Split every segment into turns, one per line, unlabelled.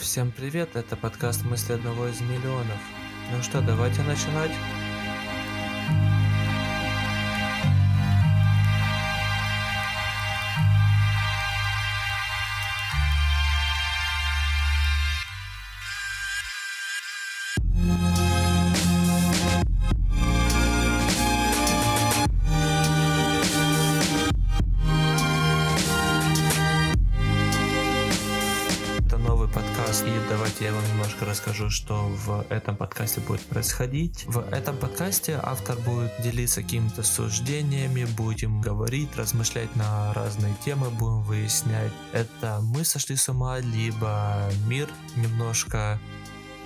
Всем привет, это подкаст «Мысли одного из миллионов». Ну что, давайте начинать. Что в этом подкасте будет происходить. В этом подкасте автор будет делиться какими-то суждениями, будем говорить, размышлять на разные темы, будем выяснять, это мы сошли с ума, либо мир немножко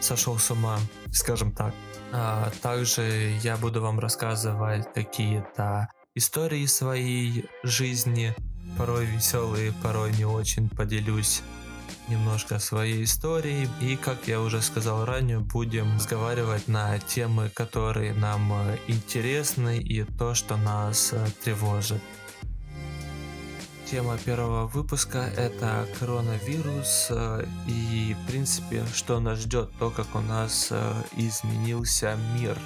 сошел с ума, скажем так. А также я буду вам рассказывать какие-то истории своей жизни, порой веселые, порой не очень поделюсь немножко своей истории и, как я уже сказал ранее, будем разговаривать на темы, которые нам э, интересны и то, что нас э, тревожит. Тема первого выпуска это коронавирус э, и, в принципе, что нас ждет, то, как у нас изменился мир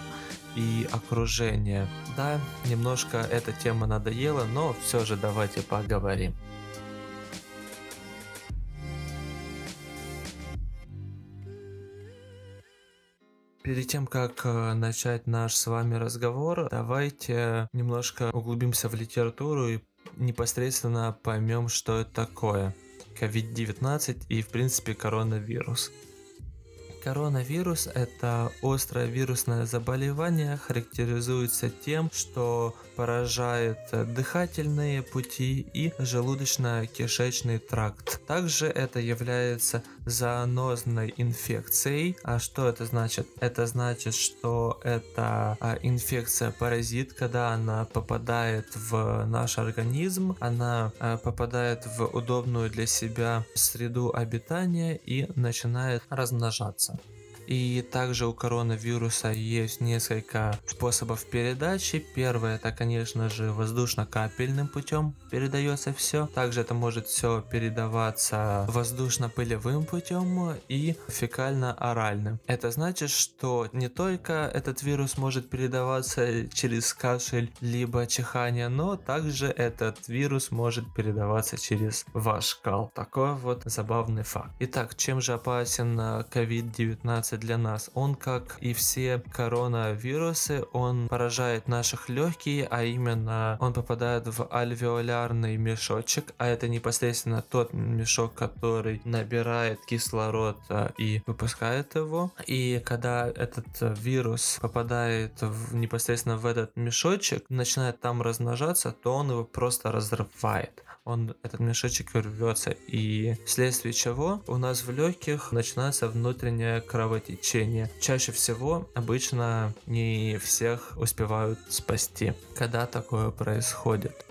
и окружение. Да, немножко эта тема надоела, но все же давайте поговорим. Перед тем, как э, начать наш с вами разговор, давайте немножко углубимся в литературу и непосредственно поймем, что это такое. COVID-19 и, в принципе, коронавирус. Коронавирус – это острое вирусное заболевание, характеризуется тем, что поражает дыхательные пути и желудочно-кишечный тракт. Также это является зоонозной инфекцией. А что это значит? Это значит, что это а, инфекция-паразит, когда она попадает в наш организм, она а, попадает в удобную для себя среду обитания и начинает размножаться. И также у коронавируса есть несколько способов передачи. Первое это, конечно же, воздушно-капельным путем передается все. Также это может все передаваться воздушно-пылевым путем и фекально-оральным. Это значит, что не только этот вирус может передаваться через кашель либо чихание, но также этот вирус может передаваться через ваш кал. Такой вот забавный факт. Итак, чем же опасен COVID-19 для нас. Он, как и все коронавирусы, он поражает наших легкие, а именно он попадает в альвеолярный мешочек, а это непосредственно тот мешок, который набирает кислород а, и выпускает его. И когда этот вирус попадает в, непосредственно в этот мешочек, начинает там размножаться, то он его просто разрывает он, этот мешочек рвется, и вследствие чего у нас в легких начинается внутреннее кровотечение. Чаще всего обычно не всех успевают спасти, когда такое происходит.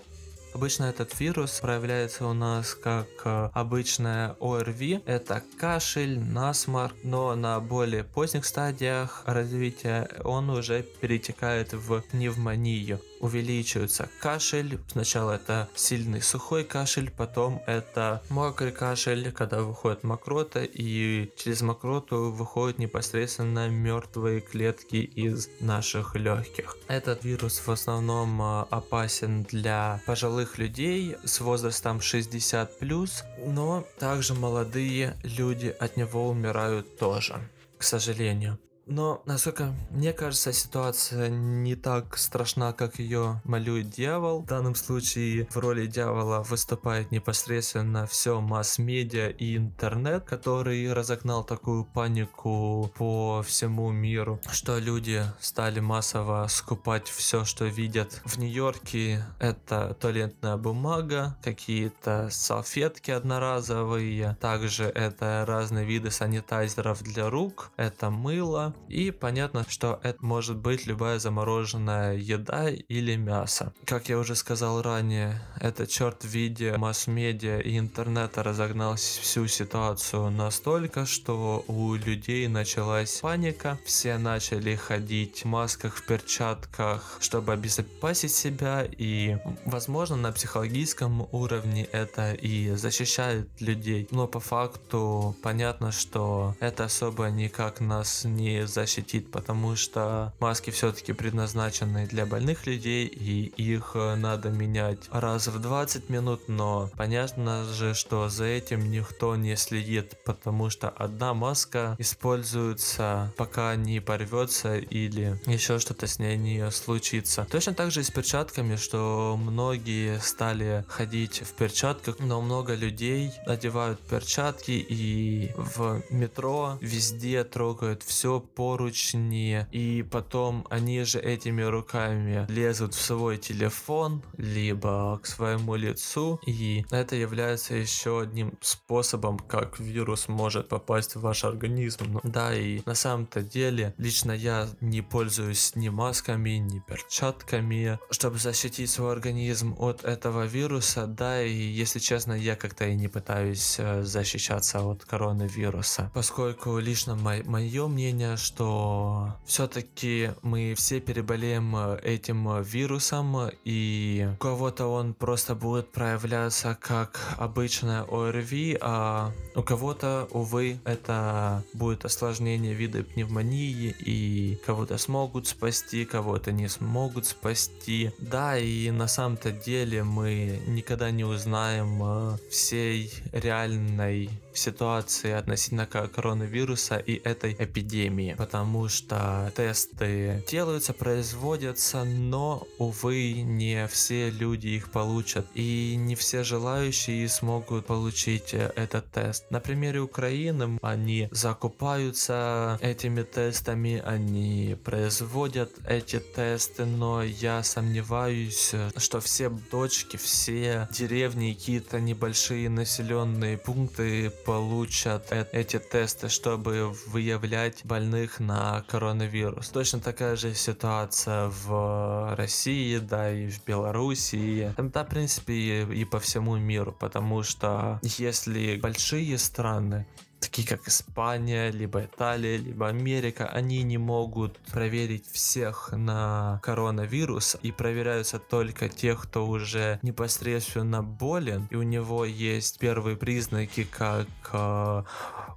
Обычно этот вирус проявляется у нас как э, обычная ОРВИ. Это кашель, насморк, но на более поздних стадиях развития он уже перетекает в пневмонию увеличивается кашель. Сначала это сильный сухой кашель, потом это мокрый кашель, когда выходит мокрота, и через мокроту выходят непосредственно мертвые клетки из наших легких. Этот вирус в основном а, опасен для пожилых людей с возрастом 60 плюс, но также молодые люди от него умирают тоже к сожалению. Но, насколько мне кажется, ситуация не так страшна, как ее малюет дьявол. В данном случае в роли дьявола выступает непосредственно все масс-медиа и интернет, который разогнал такую панику по всему миру, что люди стали массово скупать все, что видят. В Нью-Йорке это туалетная бумага, какие-то салфетки одноразовые, также это разные виды санитайзеров для рук, это мыло, И понятно, что это может быть любая замороженная еда или мясо. Как я уже сказал ранее, этот черт в виде масс-медиа и интернета разогнал всю ситуацию настолько, что у людей началась паника, все начали ходить в масках, в перчатках, чтобы обезопасить себя, и, возможно, на психологическом уровне это и защищает людей. Но по факту понятно, что это особо никак нас не защитит, потому что маски все-таки предназначены для больных людей, и их надо менять раз в 20 минут, но понятно же, что за этим никто не следит, потому что одна маска используется, пока не порвется или еще что-то с ней не случится. Точно так же и с перчатками, что многие стали ходить в перчатках, но много людей одевают перчатки и в метро везде трогают все поручни, и потом они же этими руками лезут в свой телефон, либо к своему лицу, и это является еще одним способом, как вирус может попасть в ваш организм. Ну, да, и на самом-то деле, лично я не пользуюсь ни масками, ни перчатками, чтобы защитить свой организм от этого вируса, да, и если честно, я как-то и не пытаюсь э, защищаться от коронавируса, поскольку лично мое мнение, что все-таки мы все переболеем э, этим вирусом, и у кого-то он просто будет проявляться как обычная ОРВИ, а у кого-то, увы, это будет осложнение вида пневмонии, и кого-то смогут спасти, кого-то не смогут спасти. Да, и на самом-то деле мы никогда не узнаем э, всей реальной ситуации относительно коронавируса и этой эпидемии, потому что тесты делаются, производятся, но, увы, не все люди их получат, и не все желающие смогут получить э, этот тест. На примере Украины они закупаются этими тестами, они производят эти тесты, но я сомневаюсь, что все точки, все деревни, какие-то небольшие населенные пункты получат э эти тесты, чтобы выявлять больных на коронавирус. Точно такая же ситуация в России, да, и в Белоруссии, да, в принципе, и, и по всему миру, потому что если большие страны такие как Испания, либо Италия, либо Америка, они не могут проверить всех на коронавирус и проверяются только тех, кто уже непосредственно болен. И у него есть первые признаки, как э,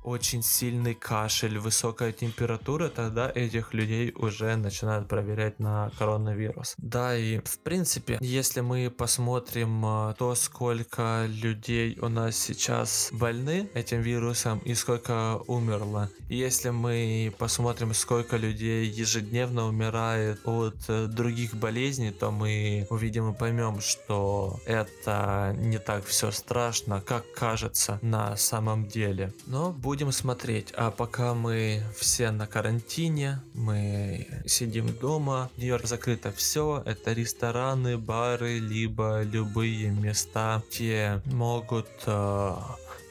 очень сильный кашель, высокая температура, тогда этих людей уже начинают проверять на коронавирус. Да, и в принципе, если мы посмотрим э, то, сколько людей у нас сейчас больны этим вирусом и сколько умерло, если мы посмотрим, сколько людей ежедневно умирает от э, других болезней, то мы увидим и поймем, что это не так все страшно, как кажется на самом деле. Но будет будем смотреть. А пока мы все на карантине, мы сидим дома, Нью-Йорк закрыто все, это рестораны, бары, либо любые места, где могут э,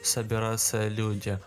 собираться люди.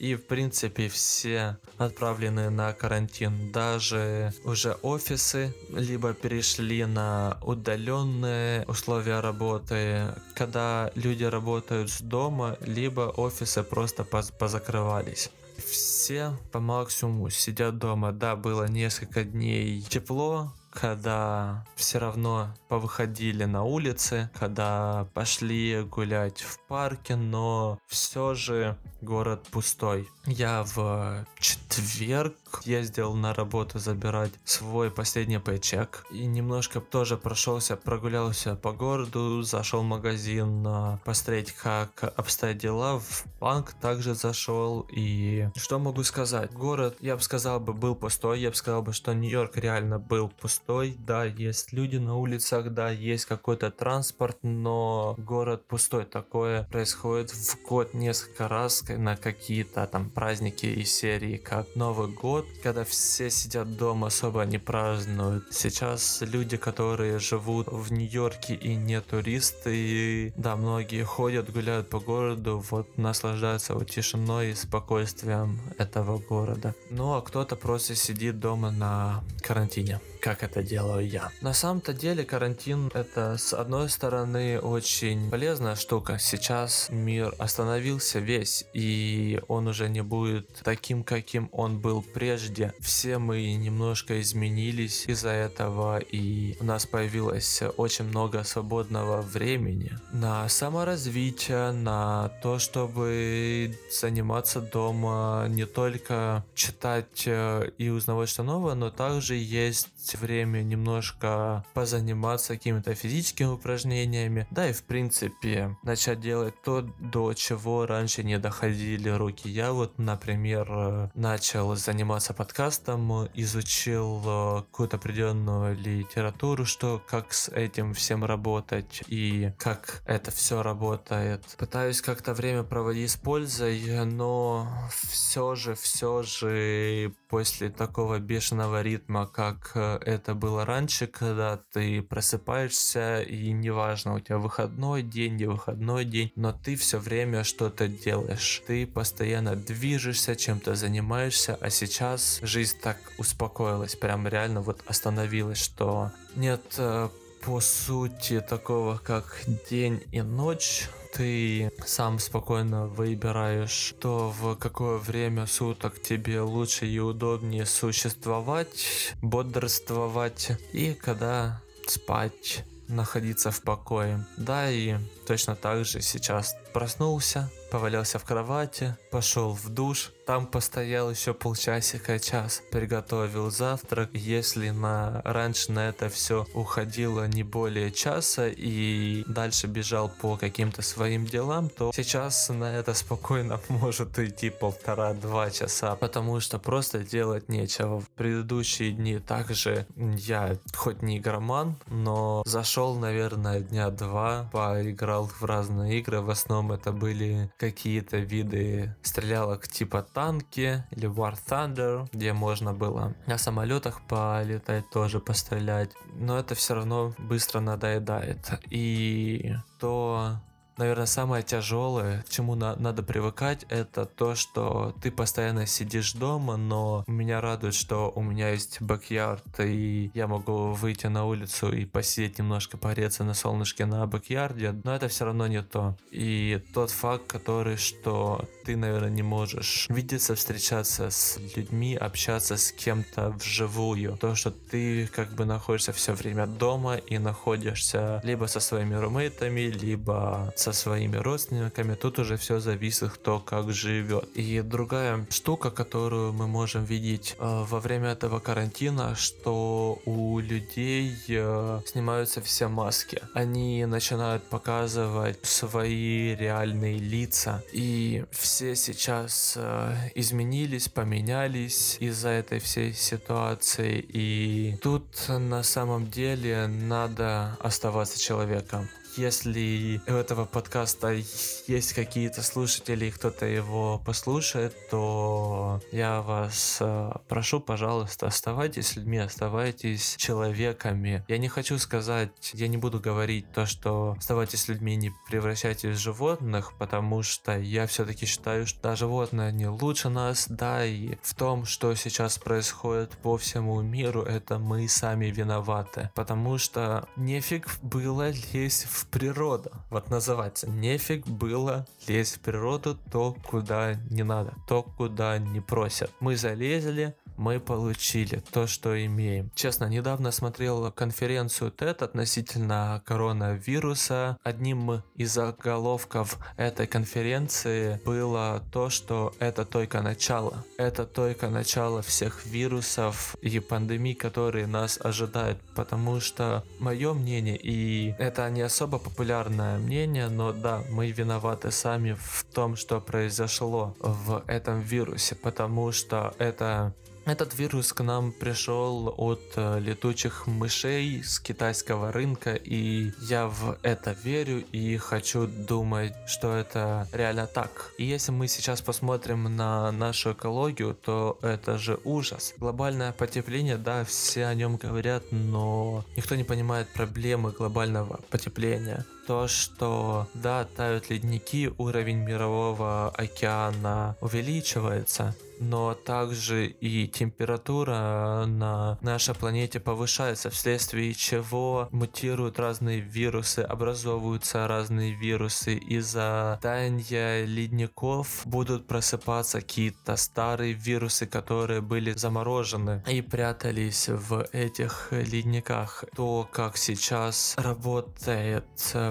И, в принципе, все отправлены на карантин. Даже уже офисы либо перешли на удаленные условия работы, когда люди работают с дома, либо офисы просто поз позакрывались все по максимуму сидят дома. Да, было несколько дней тепло, когда все равно повыходили на улицы, когда пошли гулять в парке, но все же город пустой. Я в четверг ездил на работу забирать свой последний пейчек и немножко тоже прошелся, прогулялся по городу, зашел в магазин посмотреть, как обстоят дела. В банк также зашел и что могу сказать? Город, я бы сказал бы, был пустой, я бы сказал бы, что Нью-Йорк реально был пустой. Да, есть люди на улицах, да, есть какой-то транспорт, но город пустой. Такое происходит в год несколько раз, на какие-то там праздники из серии, как Новый год, когда все сидят дома, особо не празднуют. Сейчас люди, которые живут в Нью-Йорке и не туристы, и, да, многие ходят, гуляют по городу, вот наслаждаются вот тишиной и спокойствием этого города. Ну а кто-то просто сидит дома на карантине как это делаю я. На самом-то деле карантин это с одной стороны очень полезная штука. Сейчас мир остановился весь и он уже не будет таким, каким он был прежде. Все мы немножко изменились из-за этого и у нас появилось очень много свободного времени на саморазвитие, на то, чтобы заниматься дома, не только читать э, и узнавать что новое, но также есть время немножко позаниматься какими-то физическими упражнениями, да и в принципе начать делать то, до чего раньше не доходили руки. Я вот, например, начал заниматься подкастом, изучил э, какую-то определенную литературу, что как с этим всем работать и как это все работает. Пытаюсь как-то время проводить с пользой, но все же, все же после такого бешеного ритма, как э, это было раньше, когда ты просыпаешься и неважно, у тебя выходной день, не выходной день, но ты все время что-то делаешь. Ты постоянно движешься, чем-то занимаешься, а сейчас жизнь так успокоилась, прям реально вот остановилась, что нет э, по сути такого как день и ночь ты сам спокойно выбираешь, то в какое время суток тебе лучше и удобнее существовать, бодрствовать и когда спать находиться в покое. Да, и точно так же сейчас проснулся, повалялся в кровати, пошел в душ, там постоял еще полчасика, час, приготовил завтрак. Если на раньше на это все уходило не более часа и дальше бежал по каким-то своим делам, то сейчас на это спокойно может идти полтора-два часа, потому что просто делать нечего. В предыдущие дни также я хоть не игроман, но зашел, наверное, дня два, поиграл в разные игры. В основном это были какие-то виды стрелялок типа танки или War Thunder, где можно было на самолетах полетать, тоже пострелять. Но это все равно быстро надоедает. И то наверное, самое тяжелое, к чему на надо привыкать, это то, что ты постоянно сидишь дома, но меня радует, что у меня есть бэк-ярд, и я могу выйти на улицу и посидеть немножко, погреться на солнышке на бэк-ярде, но это все равно не то. И тот факт, который, что ты, наверное, не можешь видеться, встречаться с людьми, общаться с кем-то вживую. То, что ты как бы находишься все время дома и находишься либо со своими румейтами, либо со своими родственниками. Тут уже все зависит, кто как живет. И другая штука, которую мы можем видеть э, во время этого карантина, что у людей э, снимаются все маски. Они начинают показывать свои реальные лица. И все сейчас э, изменились, поменялись из-за этой всей ситуации. И тут на самом деле надо оставаться человеком. Если у этого подкаста есть какие-то слушатели, и кто-то его послушает, то я вас э, прошу, пожалуйста, оставайтесь людьми, оставайтесь человеками. Я не хочу сказать, я не буду говорить то, что оставайтесь людьми, не превращайтесь в животных, потому что я все-таки считаю, что да, животные не лучше нас, да, и в том, что сейчас происходит по всему миру, это мы сами виноваты, потому что нефиг было лезть в природу. Вот называется. Нефиг было лезть в природу то, куда не надо, то, куда не просят. Мы залезли, мы получили то, что имеем. Честно, недавно смотрел конференцию TED относительно коронавируса. Одним из заголовков этой конференции было то, что это только начало. Это только начало всех вирусов и пандемий, которые нас ожидают. Потому что мое мнение, и это не особо популярное мнение, но да, мы виноваты сами в том, что произошло в этом вирусе, потому что это Этот вирус к нам пришел от э, летучих мышей с китайского рынка, и я в это верю и хочу думать, что это реально так. И если мы сейчас посмотрим на нашу экологию, то это же ужас. Глобальное потепление, да, все о нем говорят, но никто не понимает проблемы глобального потепления то, что да, тают ледники, уровень мирового океана увеличивается, но также и температура на нашей планете повышается, вследствие чего мутируют разные вирусы, образовываются разные вирусы. Из-за таяния ледников будут просыпаться какие-то старые вирусы, которые были заморожены и прятались в этих ледниках. То, как сейчас работает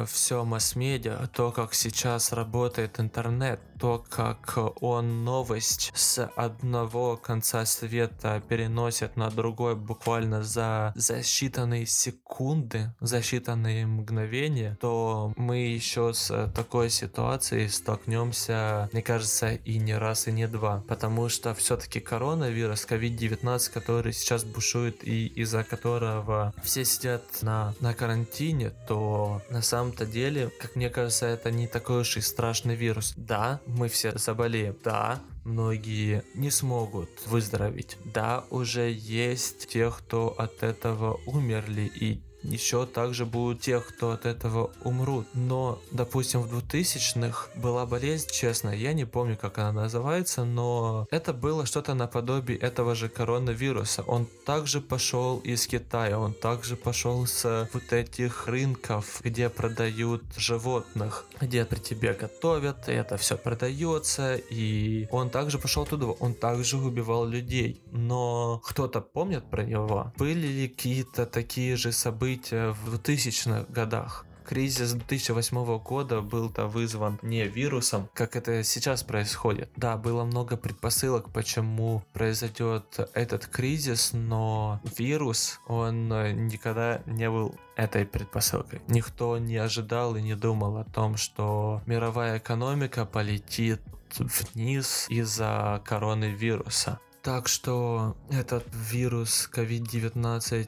все масс-медиа, то, как сейчас работает интернет, то, как он новость с одного конца света переносит на другой буквально за, за считанные секунды, за считанные мгновения, то мы еще с такой ситуацией столкнемся, мне кажется, и не раз, и не два. Потому что все-таки коронавирус, COVID-19, который сейчас бушует и из-за которого все сидят на, на карантине, то на самом-то деле, как мне кажется, это не такой уж и страшный вирус. Да, мы все заболеем. Да, многие не смогут выздороветь. Да, уже есть те, кто от этого умерли и еще также будут тех, кто от этого умрут. Но, допустим, в 2000-х была болезнь, честно, я не помню, как она называется, но это было что-то наподобие этого же коронавируса. Он также пошел из Китая, он также пошел с вот этих рынков, где продают животных, где при тебе готовят, и это все продается, и он также пошел туда, он также убивал людей. Но кто-то помнит про него? Были ли какие-то такие же события события в 2000-х годах. Кризис 2008 года был-то вызван не вирусом, как это сейчас происходит. Да, было много предпосылок, почему произойдет этот кризис, но вирус, он никогда не был этой предпосылкой. Никто не ожидал и не думал о том, что мировая экономика полетит вниз из-за коронавируса. Так что этот вирус COVID-19,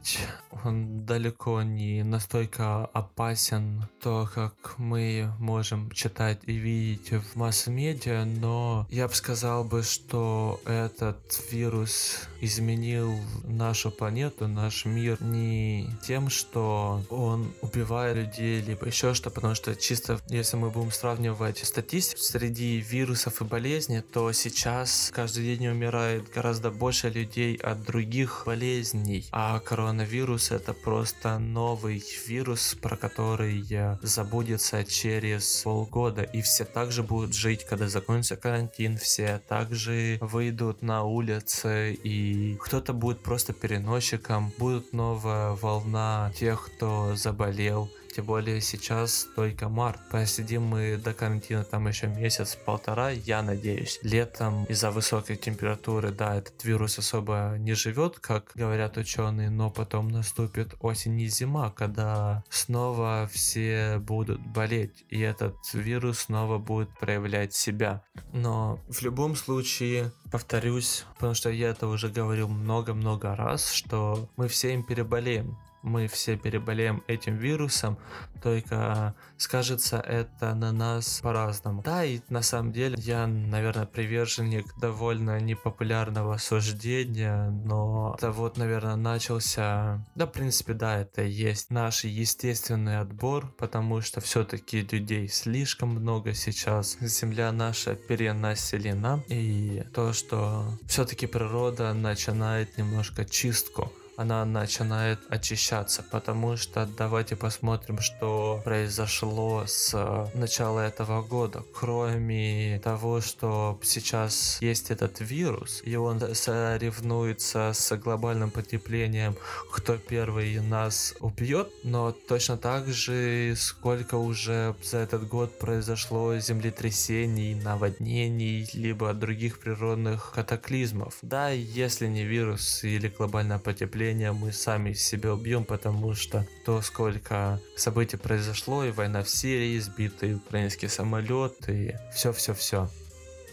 он далеко не настолько опасен, то, как мы можем читать и видеть в масс-медиа, но я бы сказал бы, что этот вирус изменил нашу планету, наш мир не тем, что он убивает людей, либо еще что, потому что чисто, если мы будем сравнивать статистику среди вирусов и болезней, то сейчас каждый день умирает гораздо больше людей от других болезней. А коронавирус это просто новый вирус, про который забудется через полгода. И все также будут жить, когда закончится карантин. Все также выйдут на улицы и кто-то будет просто переносчиком. Будет новая волна тех, кто заболел тем более сейчас только март. Посидим мы до карантина там еще месяц-полтора, я надеюсь. Летом из-за высокой температуры, да, этот вирус особо не живет, как говорят ученые, но потом наступит осень и зима, когда снова все будут болеть, и этот вирус снова будет проявлять себя. Но в любом случае, повторюсь, потому что я это уже говорил много-много раз, что мы все им переболеем мы все переболеем этим вирусом, только скажется это на нас по-разному. Да, и на самом деле я, наверное, приверженник довольно непопулярного суждения, но это вот, наверное, начался... Да, в принципе, да, это есть наш естественный отбор, потому что все-таки людей слишком много сейчас. Земля наша перенаселена, и то, что все-таки природа начинает немножко чистку она начинает очищаться, потому что давайте посмотрим, что произошло с начала этого года. Кроме того, что сейчас есть этот вирус, и он соревнуется с глобальным потеплением, кто первый нас убьет, но точно так же, сколько уже за этот год произошло землетрясений, наводнений, либо других природных катаклизмов. Да, если не вирус или глобальное потепление, сожалению, мы сами себя убьем, потому что то, сколько событий произошло, и война в Сирии, сбитый украинский самолет, и все-все-все.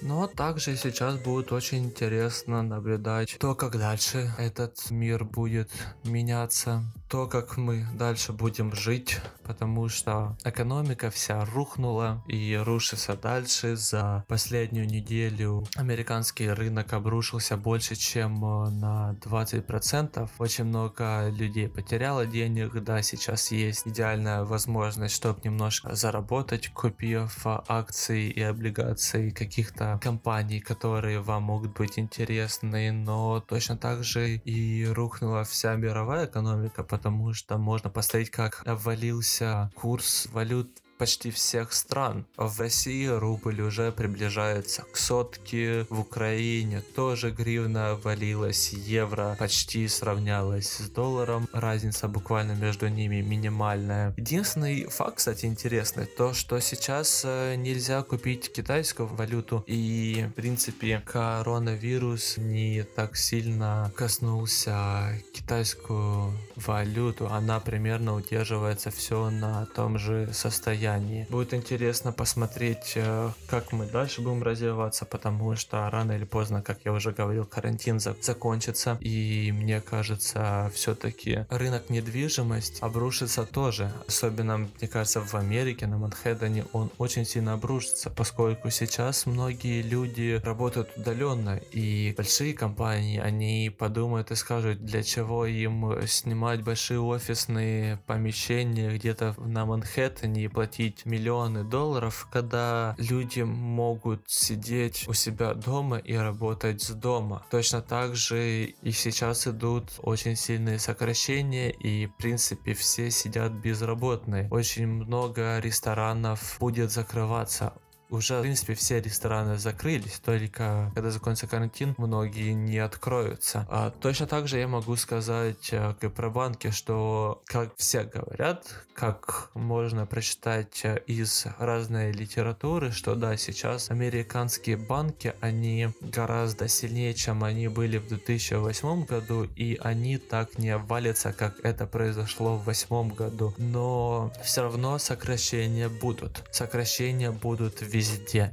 Но также сейчас будет очень интересно наблюдать то, как дальше этот мир будет меняться, то, как мы дальше будем жить, потому что экономика вся рухнула и рушится дальше. За последнюю неделю американский рынок обрушился больше, чем э, на 20%. Очень много людей потеряло денег, да, сейчас есть идеальная возможность, чтобы немножко заработать, купив акции и облигации каких-то компаний, которые вам могут быть интересны, но точно так же и рухнула вся мировая экономика, потому что можно посмотреть, как обвалился курс валют почти всех стран. В России рубль уже приближается к сотке, в Украине тоже гривна валилась, евро почти сравнялась с долларом, разница буквально между ними минимальная. Единственный факт, кстати, интересный, то, что сейчас э, нельзя купить китайскую валюту, и, в принципе, коронавирус не так сильно коснулся китайскую валюту, она примерно удерживается все на том же состоянии состоянии. Будет интересно посмотреть, э, как мы дальше будем развиваться, потому что рано или поздно, как я уже говорил, карантин закончится. И мне кажется, все-таки рынок недвижимость обрушится тоже. Особенно, мне кажется, в Америке, на Манхэттене он очень сильно обрушится, поскольку сейчас многие люди работают удаленно, и большие компании, они подумают и скажут, для чего им снимать большие офисные помещения где-то на Манхэттене и платить платить миллионы долларов, когда люди могут сидеть у себя дома и работать с дома. Точно так же и сейчас идут очень сильные сокращения и в принципе все сидят безработные. Очень много ресторанов будет закрываться уже, в принципе, все рестораны закрылись, только когда закончится карантин, многие не откроются. А точно так же я могу сказать э, и про банки, что, как все говорят, как можно прочитать э, из разной литературы, что да, сейчас американские банки, они гораздо сильнее, чем они были в 2008 году, и они так не обвалятся, как это произошло в 2008 году. Но все равно сокращения будут. Сокращения будут везде.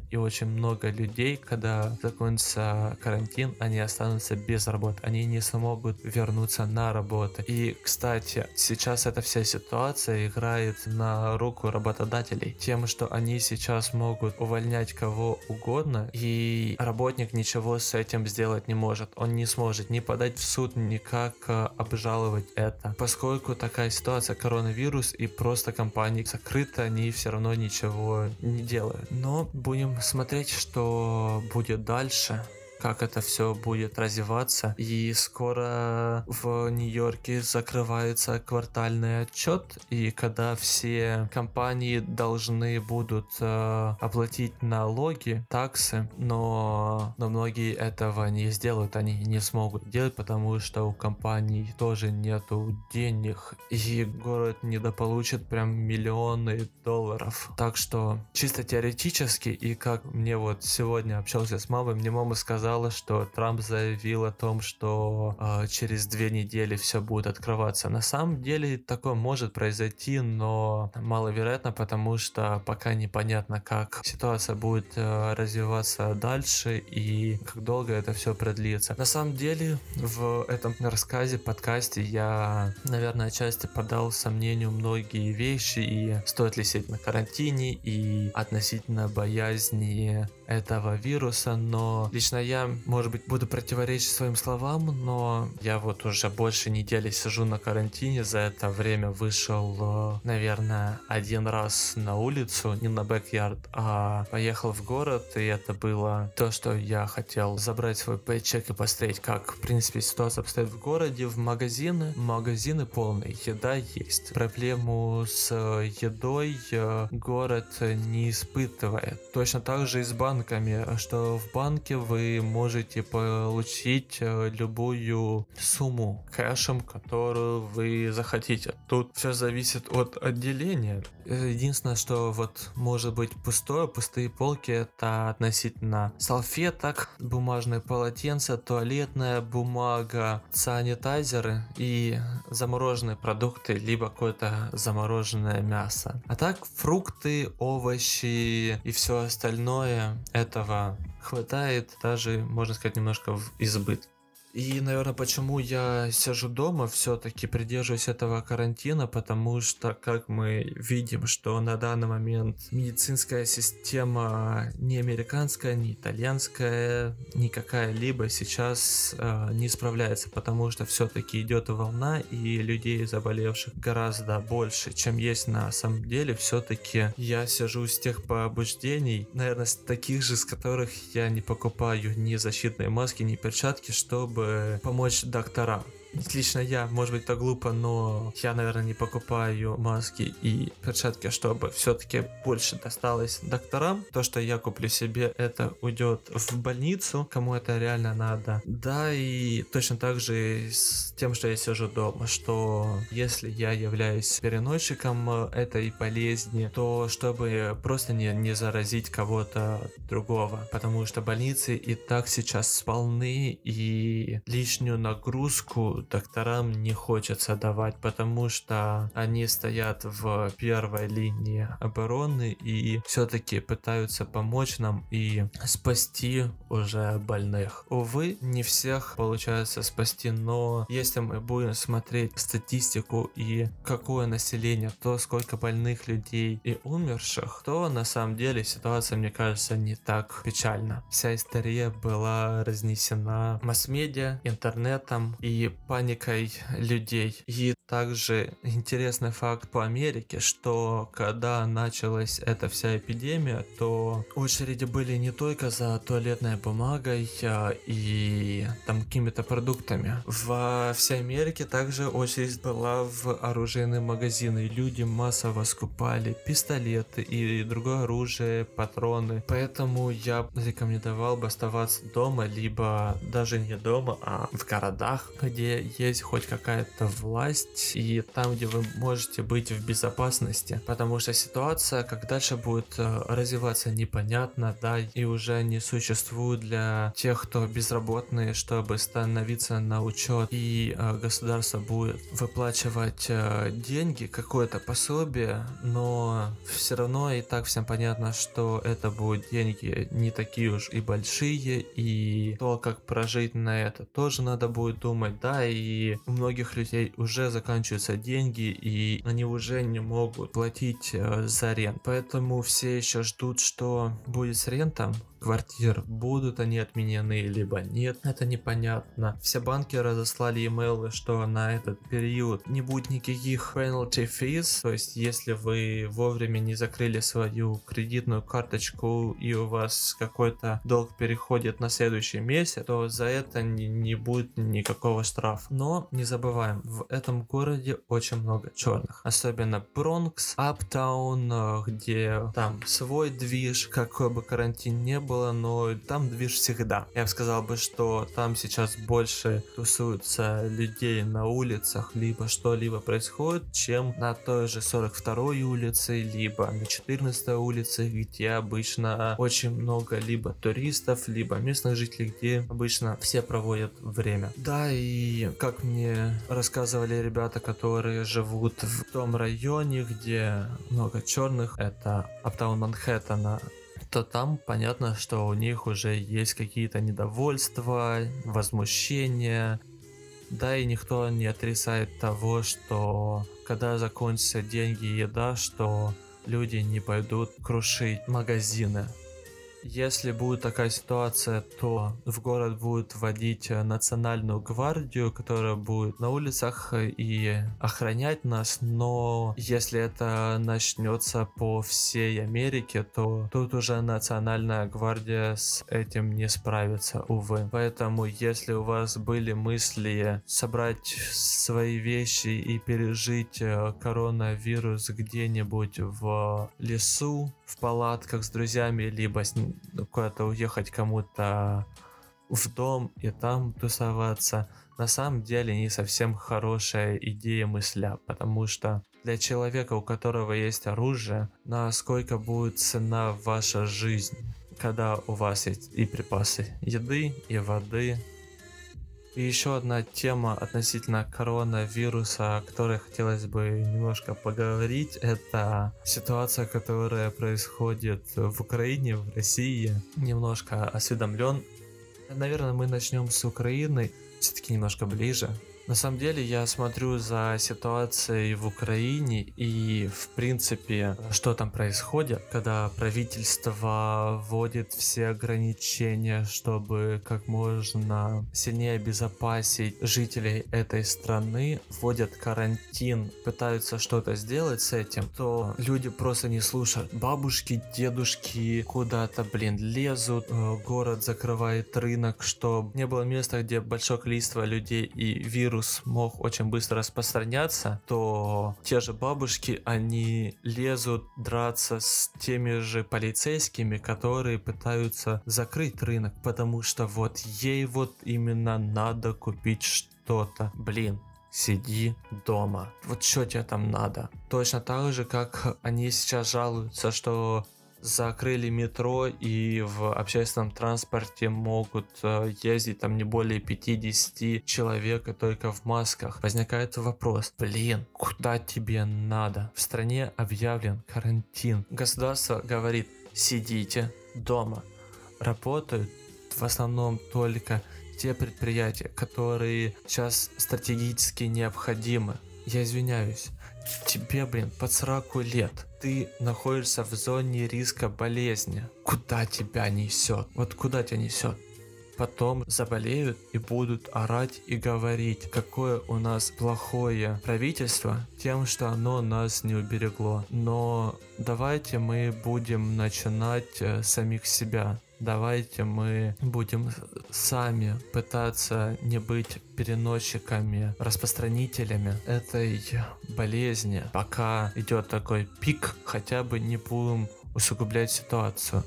И очень много людей, когда закончится карантин, они останутся без работы. Они не смогут вернуться на работу. И, кстати, сейчас эта вся ситуация играет на руку работодателей тем, что они сейчас могут увольнять кого угодно, и работник ничего с этим сделать не может. Он не сможет ни подать в суд, никак э, обжаловать это. Поскольку такая ситуация, коронавирус и просто компании закрыты, они все равно ничего не делают. Но будем смотреть, что будет дальше как это все будет развиваться. И скоро в Нью-Йорке закрывается квартальный отчет, и когда все компании должны будут э, оплатить налоги, таксы, но, но многие этого не сделают, они не смогут делать, потому что у компаний тоже нету денег, и город недополучит прям миллионы долларов. Так что чисто теоретически, и как мне вот сегодня общался с мамой, мне мама сказала, сказала, что Трамп заявил о том, что э, через две недели все будет открываться. На самом деле такое может произойти, но маловероятно, потому что пока непонятно, как ситуация будет э, развиваться дальше и как долго это все продлится. На самом деле в этом рассказе, подкасте я, наверное, отчасти подал сомнению многие вещи и стоит ли сидеть на карантине и относительно боязни этого вируса, но лично я, может быть, буду противоречить своим словам, но я вот уже больше недели сижу на карантине, за это время вышел, э, наверное, один раз на улицу, не на бэк-ярд, а поехал в город, и это было то, что я хотел забрать свой пейчек и посмотреть, как, в принципе, ситуация обстоит в городе, в магазины, магазины полные, еда есть. Проблему с едой э, город не испытывает. Точно так же и с банком банками, что в банке вы можете получить э, любую сумму кэшем, которую вы захотите. Тут все зависит от отделения. Единственное, что вот может быть пустое, пустые полки это относительно салфеток, бумажные полотенца, туалетная бумага, санитайзеры и замороженные продукты, либо какое-то замороженное мясо. А так фрукты, овощи и все остальное этого хватает даже, можно сказать, немножко в избытке. И, наверное, почему я сижу дома, все-таки придерживаюсь этого карантина, потому что, как мы видим, что на данный момент медицинская система не американская, не итальянская, ни какая-либо сейчас э, не справляется, потому что все-таки идет волна, и людей заболевших гораздо больше, чем есть на самом деле. Все-таки я сижу с тех побуждений, наверное, с таких же, с которых я не покупаю ни защитные маски, ни перчатки, чтобы помочь докторам. Лично я, может быть, это глупо, но я, наверное, не покупаю маски и перчатки, чтобы все-таки больше досталось докторам. То, что я куплю себе, это уйдет в больницу, кому это реально надо. Да, и точно так же с тем, что я сижу дома, что если я являюсь переносчиком этой болезни, то чтобы просто не, не заразить кого-то другого, потому что больницы и так сейчас полны, и лишнюю нагрузку докторам не хочется давать, потому что они стоят в первой линии обороны и все-таки пытаются помочь нам и спасти уже больных. Увы, не всех получается спасти, но если мы будем смотреть статистику и какое население, то сколько больных людей и умерших, то на самом деле ситуация, мне кажется, не так печальна. Вся история была разнесена масс-медиа, интернетом и паникой людей. И также интересный факт по Америке, что когда началась эта вся эпидемия, то очереди были не только за туалетной бумагой а, и там какими-то продуктами. Во всей Америке также очередь была в оружейные магазины. Люди массово скупали пистолеты и другое оружие, патроны. Поэтому я рекомендовал бы оставаться дома, либо даже не дома, а в городах, где есть хоть какая-то власть и там, где вы можете быть в безопасности, потому что ситуация, как дальше будет э, развиваться, непонятно, да, и уже не существует для тех, кто безработные, чтобы становиться на учет, и э, государство будет выплачивать э, деньги, какое-то пособие, но все равно и так всем понятно, что это будут деньги не такие уж и большие, и то, как прожить на это, тоже надо будет думать, да, и у многих людей уже заканчиваются деньги, и они уже не могут платить э, за рент. Поэтому все еще ждут, что будет с рентом, квартир, будут они отменены, либо нет, это непонятно. Все банки разослали имейлы, что на этот период не будет никаких penalty fees, то есть если вы вовремя не закрыли свою кредитную карточку и у вас какой-то долг переходит на следующий месяц, то за это не, не будет никакого штрафа. Но не забываем, в этом городе очень много черных, особенно Бронкс, Аптаун, где там свой движ, какой бы карантин не был, было, но там движ всегда. Я бы сказал бы, что там сейчас больше тусуются людей на улицах, либо что-либо происходит, чем на той же 42-й улице, либо на 14 улице, где обычно очень много либо туристов, либо местных жителей, где обычно все проводят время. Да, и как мне рассказывали ребята, которые живут в том районе, где много черных, это Аптаун Манхэттена, то там понятно, что у них уже есть какие-то недовольства, возмущения. Да и никто не отрицает того, что когда закончатся деньги и еда, что люди не пойдут крушить магазины. Если будет такая ситуация, то в город будут вводить э, национальную гвардию, которая будет на улицах э, и охранять нас, но если это начнется по всей Америке, то тут уже национальная гвардия с этим не справится, увы. Поэтому, если у вас были мысли собрать свои вещи и пережить э, коронавирус где-нибудь в лесу, в палатках с друзьями, либо с, куда-то уехать кому-то в дом и там тусоваться, на самом деле не совсем хорошая идея мысля, потому что для человека, у которого есть оружие, насколько будет цена ваша жизнь, когда у вас есть и припасы еды, и воды, И еще одна тема относительно коронавируса, о которой хотелось бы немножко поговорить, это ситуация, которая происходит в Украине, в России. Немножко осведомлен. Наверное, мы начнем с Украины, все-таки немножко ближе. На самом деле я смотрю за ситуацией в Украине и в принципе, что там происходит, когда правительство вводит все ограничения, чтобы как можно сильнее обезопасить жителей этой страны, вводят карантин, пытаются что-то сделать с этим, то люди просто не слушают. Бабушки, дедушки куда-то, блин, лезут, э, город закрывает рынок, чтобы не было места, где большое количество людей и вирус вирус мог очень быстро распространяться, то те же бабушки, они лезут драться с теми же полицейскими, которые пытаются закрыть рынок, потому что вот ей вот именно надо купить что-то. Блин, сиди дома. Вот что тебе там надо? Точно так же, как они сейчас жалуются, что закрыли метро и в общественном транспорте могут э, ездить там не более 50 человек, и только в масках. Возникает вопрос, блин, куда тебе надо? В стране объявлен карантин. Государство говорит, сидите дома. Работают в основном только те предприятия, которые сейчас стратегически необходимы. Я извиняюсь, тебе, блин, под 40 лет ты находишься в зоне риска болезни. Куда тебя несет? Вот куда тебя несет? Потом заболеют и будут орать и говорить, какое у нас плохое правительство тем, что оно нас не уберегло. Но давайте мы будем начинать э, самих себя давайте мы будем сами пытаться не быть переносчиками, распространителями этой болезни. Пока идет такой пик, хотя бы не будем усугублять ситуацию.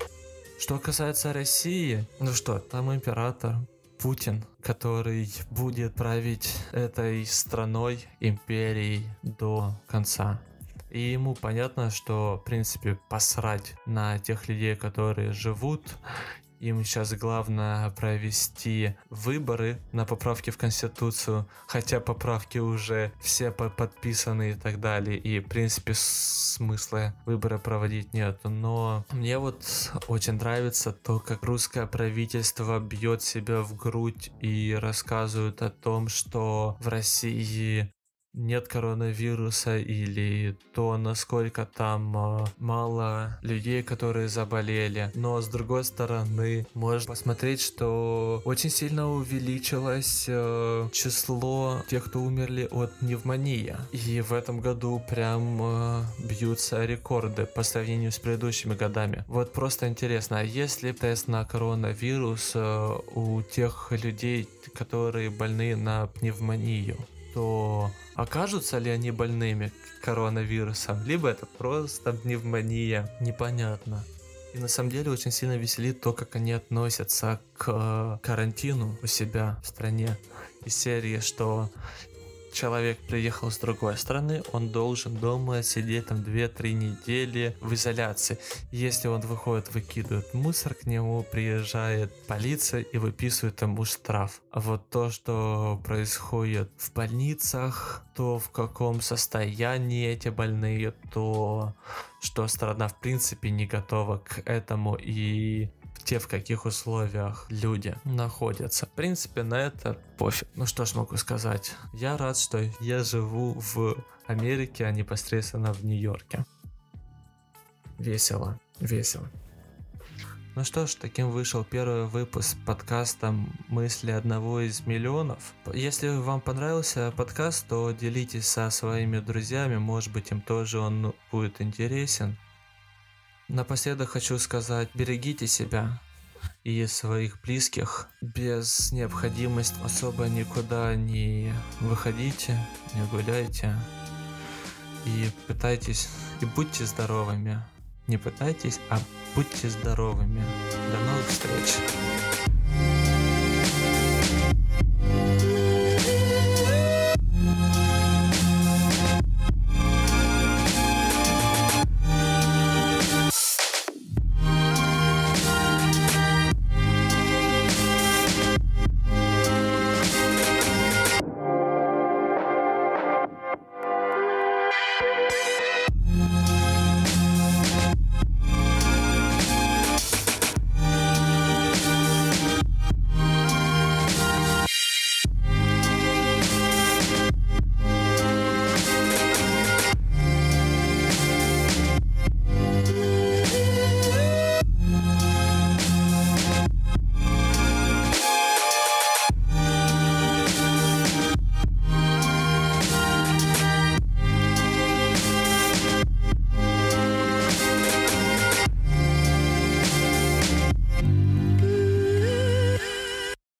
Что касается России, ну что, там император, Путин, который будет править этой страной, империей до конца. И ему понятно, что, в принципе, посрать на тех людей, которые живут. Им сейчас главное провести выборы на поправки в Конституцию, хотя поправки уже все подписаны и так далее, и в принципе смысла выборы проводить нет. Но мне вот очень нравится то, как русское правительство бьет себя в грудь и рассказывает о том, что в России нет коронавируса или то, насколько там э, мало людей, которые заболели. Но с другой стороны, можно посмотреть, что очень сильно увеличилось э, число тех, кто умерли от пневмонии. И в этом году прям э, бьются рекорды по сравнению с предыдущими годами. Вот просто интересно, а если тест на коронавирус у тех людей, которые больны на пневмонию? То окажутся ли они больными коронавирусом, либо это просто пневмония, непонятно. И на самом деле очень сильно веселит то, как они относятся к карантину у себя в стране. Из серии, что человек приехал с другой страны, он должен дома сидеть там 2-3 недели в изоляции. Если он выходит, выкидывает мусор, к нему приезжает полиция и выписывает ему штраф. А вот то, что происходит в больницах, то в каком состоянии эти больные, то что страна в принципе не готова к этому и те, в каких условиях люди находятся. В принципе, на это пофиг. Ну что ж могу сказать. Я рад, что я живу в Америке, а непосредственно в Нью-Йорке. Весело, весело. Ну что ж, таким вышел первый выпуск подкаста «Мысли одного из миллионов». Если вам понравился подкаст, то делитесь со своими друзьями, может быть им тоже он будет интересен. Напоследок хочу сказать, берегите себя и своих близких. Без необходимости особо никуда не выходите, не гуляйте. И пытайтесь, и будьте здоровыми. Не пытайтесь, а будьте здоровыми. До новых встреч!